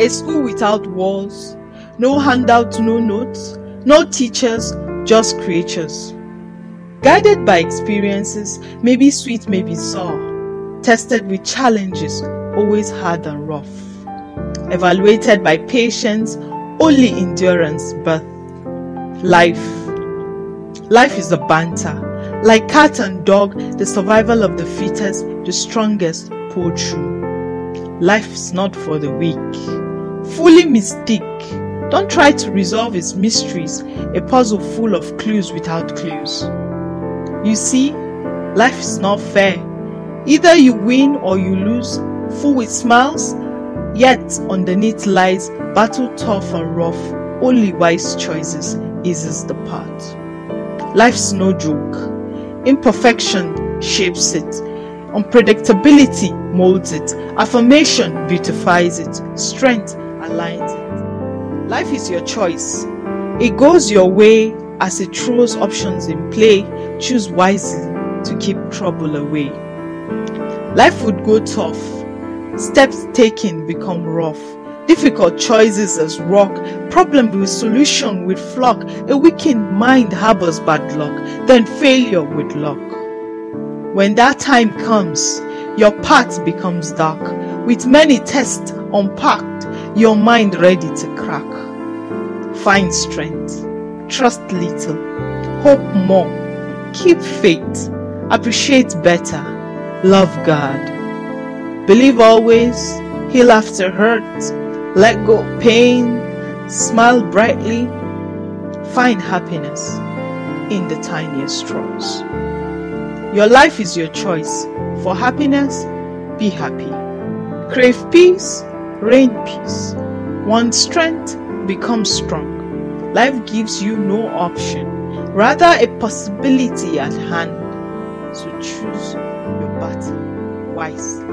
A school without walls, no handouts, no notes, no teachers, just creatures. Guided by experiences, maybe sweet, maybe sour, tested with challenges, always hard and rough. Evaluated by patience, only endurance, birth. Life. Life is a banter. Like cat and dog, the survival of the fittest, the strongest, pull through. Life is not for the weak. Fully mystique. Don't try to resolve its mysteries, a puzzle full of clues without clues. You see, life is not fair. Either you win or you lose, full with smiles, yet underneath lies battle tough and rough. Only wise choices eases the path. Life's no joke. Imperfection shapes it. Unpredictability molds it. Affirmation beautifies it. Strength aligns it. Life is your choice. It goes your way as it throws options in play. Choose wisely to keep trouble away. Life would go tough. Steps taken become rough. Difficult choices as rock. Problem with solution with flock. A weakened mind harbors bad luck. Then failure with luck. When that time comes, your path becomes dark. With many tests unpacked, your mind ready to crack. Find strength. Trust little. Hope more. Keep faith. Appreciate better. Love God. Believe always. Heal after hurt. Let go pain. Smile brightly. Find happiness in the tiniest straws. Your life is your choice. For happiness, be happy. Crave peace, reign peace. Want strength, becomes strong. Life gives you no option, rather a possibility at hand. So choose your battle wisely.